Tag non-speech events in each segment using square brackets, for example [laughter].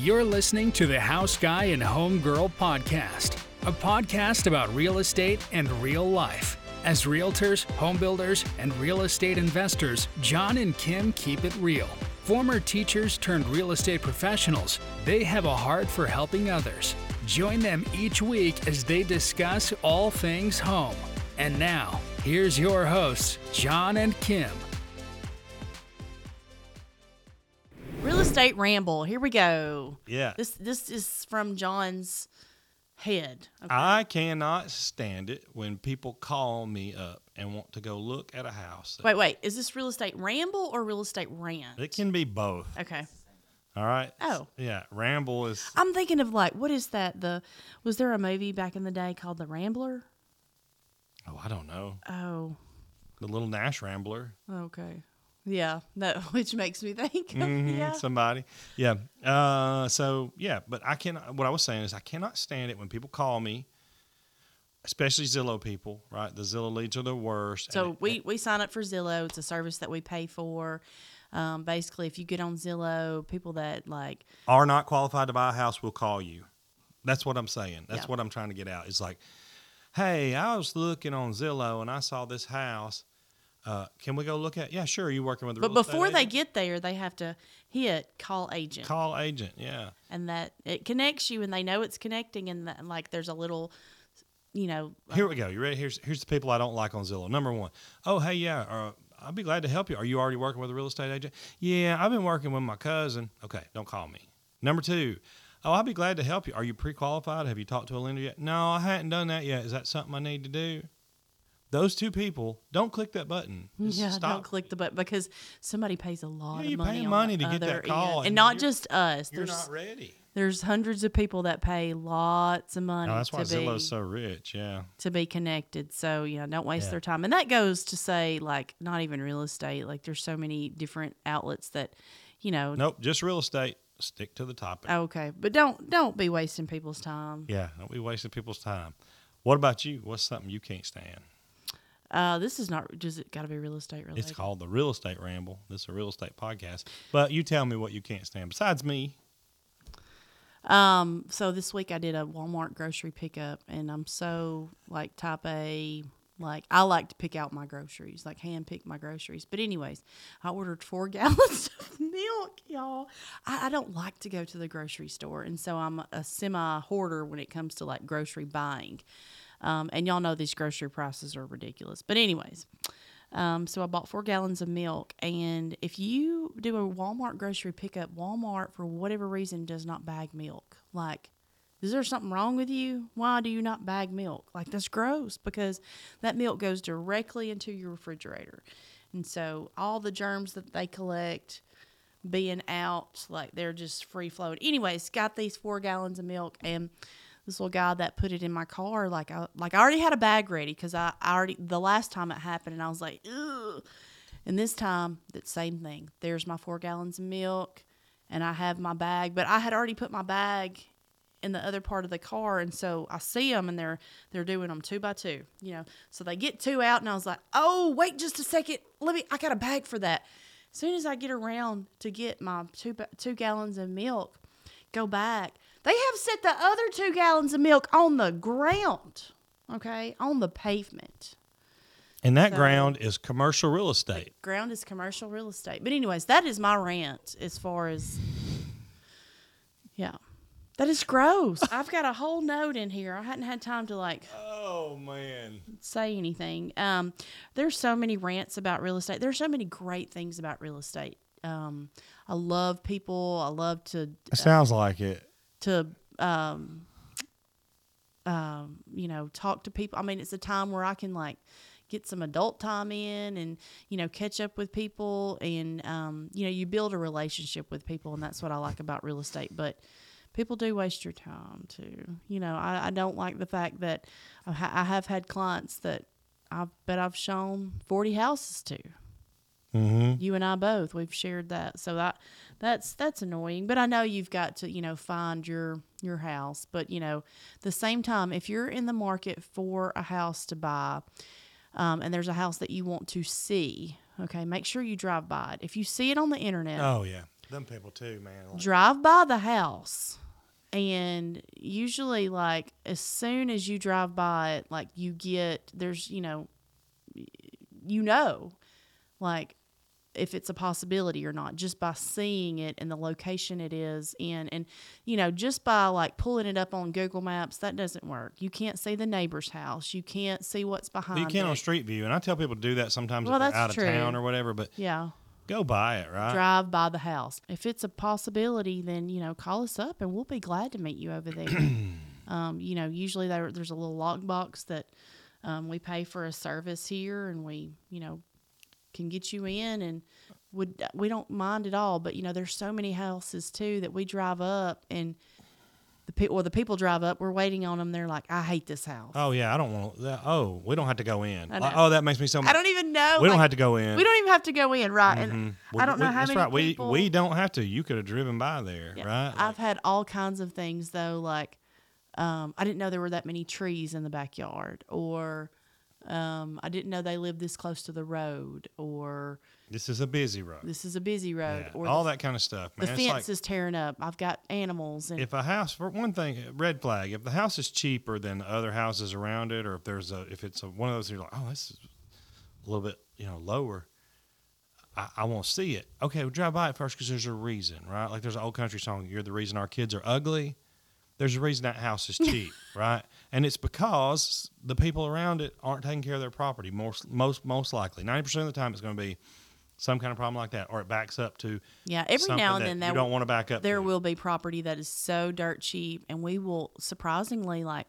You're listening to the House Guy and Home Girl podcast, a podcast about real estate and real life. As realtors, home builders, and real estate investors, John and Kim keep it real. Former teachers turned real estate professionals, they have a heart for helping others. Join them each week as they discuss all things home. And now, here's your hosts, John and Kim. Real estate ramble. Here we go. Yeah. This this is from John's head. Okay. I cannot stand it when people call me up and want to go look at a house. wait, wait. Is this real estate ramble or real estate rant? It can be both. Okay. All right. Oh. Yeah. Ramble is. I'm thinking of like what is that? The was there a movie back in the day called The Rambler? Oh, I don't know. Oh, The little Nash Rambler. okay. Yeah, no, [laughs] which makes me think. Mhm, yeah. Somebody. Yeah. Uh, so yeah, but I cannot. What I was saying is, I cannot stand it when people call me, especially Zillow people. Right. The Zillow leads are the worst. So it- we we sign up for Zillow. It's a service that we pay for. Um, basically, if you get on Zillow, people that like are not qualified to buy a house will call you. That's what I'm saying. That's Yeah. what I'm trying to get out. It's like, hey, I was looking on Zillow and I saw this house. Uh, can we go look at? Yeah, sure. You working with a But real estate before they get there, they have to hit call agent, call agent. Yeah, and that it connects you, and they know it's connecting, and that, like there's a little, you know, here we go. You ready? Here's here's the people I don't like on Zillow. Number one, oh hey yeah, uh, I'll be glad to help you. Are you already working with a real estate agent? Yeah, I've been working with my cousin. Okay, don't call me. Number two, oh I'll be glad to help you. Are you pre-qualified? Have you talked to a lender yet? No, I hadn't done that yet. Is that something I need to do? Those two people, don't click that button. Mm. Just yeah, stop. don't click the button because somebody pays a lot Yeah, of you're money. paying money to get that call, end. and and not just us. You're There's not ready. there's hundreds of people that pay lots of money No, that's why to be Zillow's so rich. Yeah. to be connected. So yeah, don't waste Yeah. their time. And that goes to say like not even real estate. Like there's so many different outlets that, you know. Nope, just real estate. Stick to the topic. Okay, but don't don't be wasting people's time. Yeah, don't be wasting people's time. What about you? What's something you can't stand? Uh, this is not. Does it got to be real estate related? It's called the Real Estate Ramble. This is a real estate podcast. But you tell me what you can't stand besides me. Um, so this week I did a Walmart grocery pickup, and I'm so like type A. Like I like to pick out my groceries, like hand pick my groceries. But anyways, I ordered four [laughs] gallons of milk, y'all. I, I don't like to go to the grocery store, and so I'm a semi hoarder when it comes to like grocery buying. Um, and y'all know these grocery prices are ridiculous. But anyways, um, so I bought four gallons of milk. And if you do a Walmart grocery pickup, Walmart, for whatever reason, does not bag milk. Like, is there something wrong with you? Why do you not bag milk? Like, that's gross because that milk goes directly into your refrigerator. And so all the germs that they collect being out, like, they're just free flowing. Anyways, got these four gallons of milk. And this little guy that put it in my car, like I like I already had a bag ready because I, I already the last time it happened, and I was like, ugh. And this time, that same thing. There's my four gallons of milk, and I have my bag, but I had already put my bag in the other part of the car, and so I see them, and they're they're doing them two by two, you know. So they get two out, and I was like, oh, wait just a second, let me. I got a bag for that. As soon as I get around to get my two two gallons of milk, go back. They have set the other two gallons of milk on the ground, okay, on the pavement. And that So- ground is commercial real estate. Ground is commercial real estate. But anyways, that is my rant as far as yeah. That is gross. [laughs] I've got a whole note in here. I hadn't had time to like Oh, man. say anything. Um, there's so many rants about real estate. There's so many great things about real estate. Um, I love people. I love to It sounds like it. To um, um, you know talk to people. I mean, it's a time where I can like get some adult time in and you know catch up with people and um, you know you build a relationship with people and that's what I like about real estate. But people do waste your time too. You know, I, I don't like the fact that I, ha- I have had clients that I bet I've shown forty houses to Mm-hmm. you and I both we've shared that so that that's that's annoying but I know you've got to you know find your your house but you know the same time if you're in the market for a house to buy um, and there's a house that you want to see okay make sure you drive by it if you see it on the internet Oh, yeah. Them people too, man. Like, drive by the house and usually like as soon as you drive by it like you get there's you know you know like if it's a possibility or not just by seeing it and the location it is in and you know just by like pulling it up on google maps that doesn't work you can't see the neighbor's house you can't see what's behind you can it. on Street View, and I tell people to do that sometimes Well, if they're out of town or whatever. But yeah go by it, right? drive by the house. If it's a possibility, then you know call us up and we'll be glad to meet you over there. [clears throat] um, you know, usually there, there's a little lockbox that um, we pay for a service here, and we you know can get you in and would we don't mind at all. But you know, there's so many houses too that we drive up and. The people, or the people drive up. We're waiting on them. They're like, "I hate this house. Oh yeah, I don't want that. Oh, we don't have to go in. I know. Oh, that makes me so. I don't even know. We don't have to go in. We don't even have to go in, right? And Mhm. I don't We- know how that's many right. people. We we don't have to. You could have driven by there, Yeah. right? I've had all kinds of things though, like um, I didn't know there were that many trees in the backyard, or um, I didn't know they lived this close to the road, or this is a busy road. this is a busy road, Yeah, or all the, that kind of stuff, the man. fence like is tearing up. I've got animals, and if a house, for one thing, red flag. If the house is cheaper than other houses around it, or if there's a, if it's a, one of those, you're like, oh, this is a little bit, you know, lower. I, I won't see it. Okay, we drive by it first because there's a reason, right? Like there's an old country song. You're the reason our kids are ugly. There's a reason that house is cheap, [laughs] right? And it's because the people around it aren't taking care of their property. Most, most, most likely, ninety percent of the time, it's going to be some kind of problem like that, or it backs up to yeah, every now and that then you that don't want to back up. there to. will be property that is so dirt cheap, and we will surprisingly like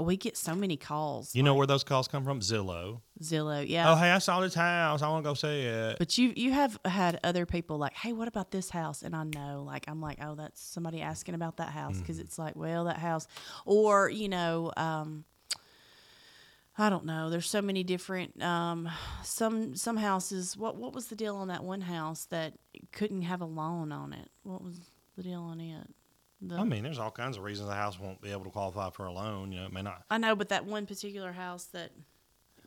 we get so many calls. You know where those calls come from? Zillow. Zillow, yeah. Oh, hey, I saw this house. I want to go see it. But you you have had other people like, hey, what about this house? And I know, like, I'm like, oh, that's somebody asking about that house Mm-hmm. because it's like, well, that house, or you know, um, I don't know. There's so many different um, some some houses. What what was the deal on that one house that couldn't have a loan on it? What was the deal on it? The, I mean, there's all kinds of reasons the house won't be able to qualify for a loan. You know, it may not. I know, but that one particular house that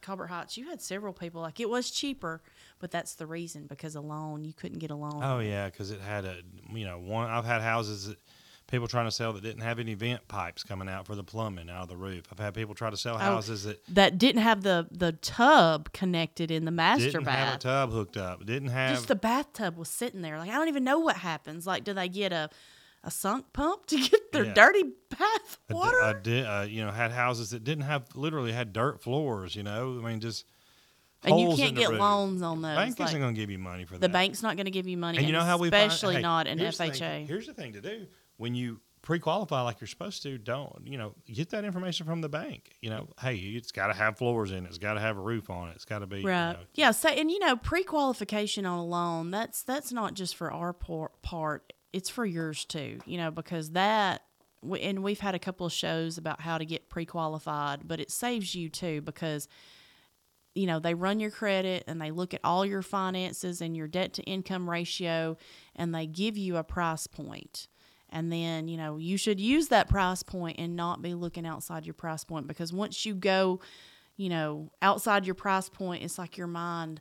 Colbert Heights, you had several people like it was cheaper, but that's the reason because a loan you couldn't get a loan. Oh yeah, because it had a you know one. I've had houses that people trying to sell that didn't have any vent pipes coming out for the plumbing out of the roof. I've had people try to sell oh, houses that that didn't have the the tub connected in the master didn't have a bath. tub hooked up. Didn't have Just the bathtub was sitting there. Like I don't even know what happens. Like, do they get a a sump pump to get their Yeah. dirty bath a di- water? a di- uh, you know, had houses that didn't have literally had dirt floors. You know, I mean, just and you can't get loans on those. The bank like, isn't going to give you money for the that. The bank's not going to give you money, And you know how we find- especially hey, not an FHA. thing- here's the thing to do when you pre-qualify like you're supposed to. Don't you know? Get that information from the bank. You know, hey, it's got to have floors in it. It's got to have a roof on it. It's got to be you Right. know, Yeah. So, and you know, pre-qualification on a loan that's that's not just for our part; it's for yours too. You know, because that, and we've had a couple of shows about how to get pre-qualified, but it saves you too because, you know, they run your credit and they look at all your finances and your debt to income ratio, and they give you a price point. And then, you know, you should use that price point and not be looking outside your price point because once you go, you know, outside your price point, it's like your mind,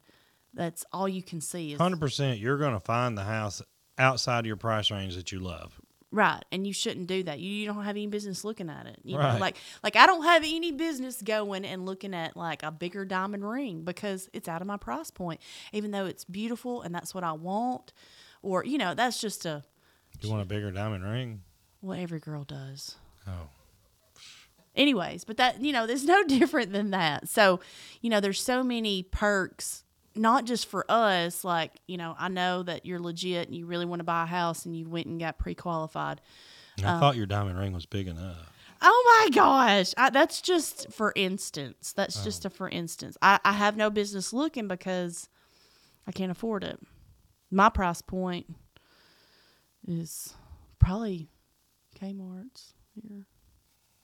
that's all you can see is hundred percent. You're going to find the house outside of your price range that you love. right. And you shouldn't do that. You, you don't have any business looking at it. You know, like, like I don't have any business going and looking at like a bigger diamond ring because it's out of my price point, even though it's beautiful and that's what I want. Or, you know, that's just a, You want a bigger diamond ring? Well, every girl does. Oh, anyways but that you know there's no [laughs] different than that so you know there's so many perks not just for us like you know i know that you're legit and you really want to buy a house and you went and got pre-qualified. I um, thought your diamond ring was big enough. oh my gosh I, that's just for instance that's oh. just a for instance. I, I have no business looking because i can't afford it. My price point is probably kmart's here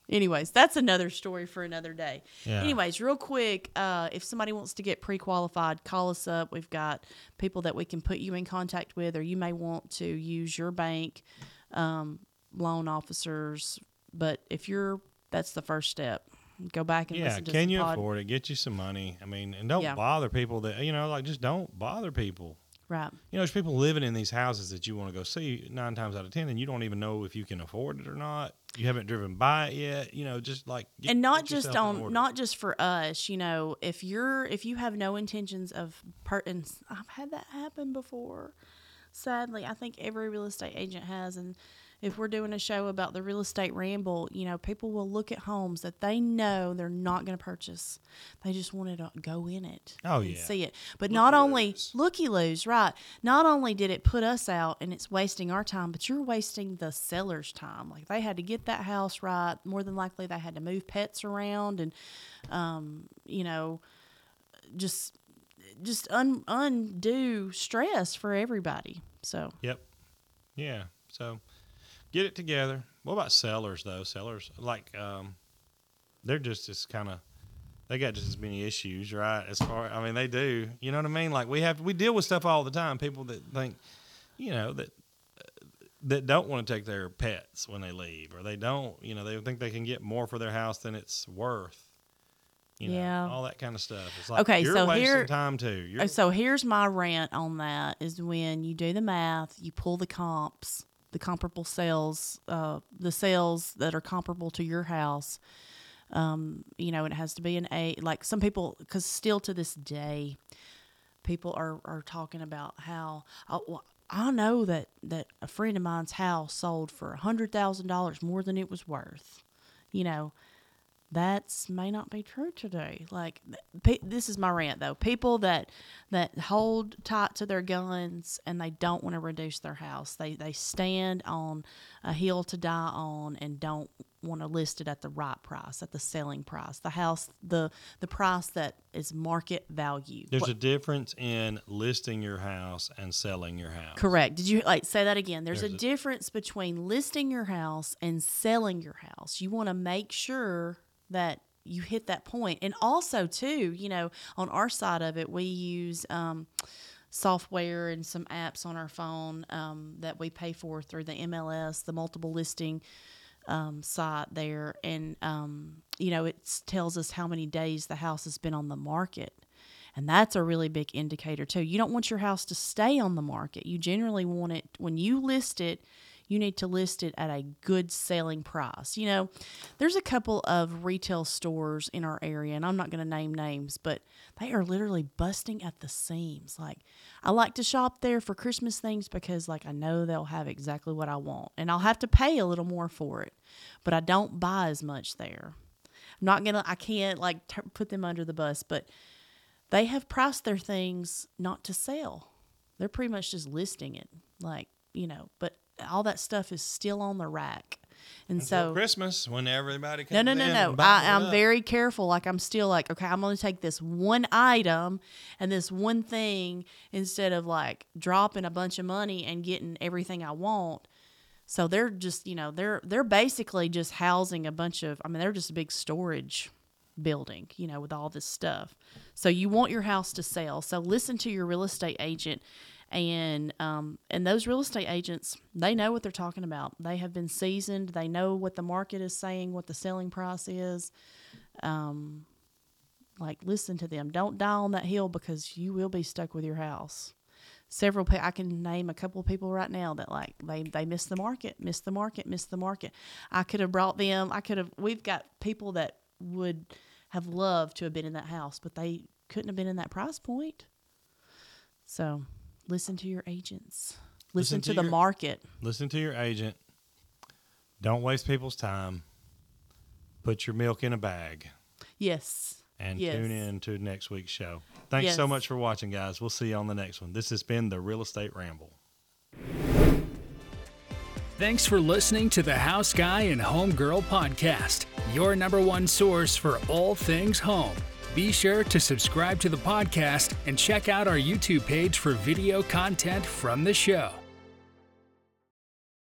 anyways that's another story for another day Yeah. anyways real quick uh, if somebody wants to get pre-qualified call us up we've got people that we can put you in contact with or you may want to use your bank um, loan officers but if you're that's the first step go back and Yeah, can you pod- afford it? Get you some money. I mean, and don't Yeah. bother people that you know, like just don't bother people. Right. You know, there's people living in these houses that you want to go see nine times out of ten, and you don't even know if you can afford it or not. You haven't driven by it yet. You know, just like get- and not just on not just for us you know if you're if you have no intentions of per and i've had that happen before sadly i think every real estate agent has and if we're doing a show about the real estate ramble you know people will look at homes that they know they're not going to purchase. They just want to go in it Oh, and yeah. see it. But not only looky loos right. Not only did it put us out and it's wasting our time but you're wasting the seller's time. Like they had to get that house right. More than likely they had to move pets around and um, you know just just un, undue stress for everybody. So Yep. Yeah. So get it together. What about sellers though? Sellers like um they're just as kind of they got just as many issues, right? As far I mean they do. You know what I mean? Like we have we deal with stuff all the time. People that think, you know, that that don't want to take their pets when they leave or they don't, you know, they think they can get more for their house than it's worth. You know, Yeah. all that kind of stuff. It's like Okay, you're so wasting here- time too. You're, Uh, So here's my rant on that is when you do the math, you pull the comps, the comparable sales, uh, the sales that are comparable to your house. Um, you know, it has to be an A. Like some people, because still to this day, people are, are talking about how oh, well, I know that that a friend of mine's house sold for a hundred thousand dollars more than it was worth. You know, that's may not be true today. Like pe- this is my rant though. People that that hold tight to their guns and they don't want to reduce their house. They they stand on a hill to die on and don't want to list it at the right price, at the selling price, the house, the the price that is market value. There's What- a difference in listing your house and selling your house. Correct. Did you like say that again? There's, There's a a- difference between listing your house and selling your house. You want to make sure that you hit that point. And also too, you know, on our side of it, we use um, software and some apps on our phone um, that we pay for through the MLS, the multiple listing um, site there, and um, you know, it tells us how many days the house has been on the market. And that's a really big indicator too. You don't want your house to stay on the market. You generally want it when you list it, you need to list it at a good selling price. You know, there's a couple of retail stores in our area, and I'm not going to name names, but they are literally busting at the seams. Like, I like to shop there for Christmas things because, like, I know they'll have exactly what I want, and I'll have to pay a little more for it, but I don't buy as much there. I'm not gonna, I can't like t- put them under the bus, but they have priced their things not to sell. They're pretty much just listing it, like you know. But all that stuff is still on the rack, and Until so Christmas when everybody comes no, no, no, no. I, I'm up. very careful. Like I'm still like, okay, I'm gonna take this one item and this one thing instead of like dropping a bunch of money and getting everything I want. So they're just, you know, they're they're basically just housing a bunch of. I mean, they're just a big storage building, you know, with all this stuff. So you want your house to sell. So listen to your real estate agent and um, and those real estate agents they know what they're talking about. They have been seasoned. They know what the market is saying what the selling price is. Um, like listen to them. Don't die on that hill because you will be stuck with your house. Several pe- i can name a couple of people right now that like they they missed the market missed the market missed the market. I could have brought them i could have we've got people that would have loved to have been in that house but they couldn't have been in that price point. So listen to your agents listen, Listen to, to the market Listen to your agent. Don't waste people's time. Put your milk in a bag yes and Yes. tune in to next week's show. Thanks so much for watching, guys. We'll see you on the next one. This has been the Real Estate Ramble. Thanks for listening to the House Guy and Home Girl podcast, your number one source for all things home. Be sure to subscribe to the podcast and check out our YouTube page for video content from the show.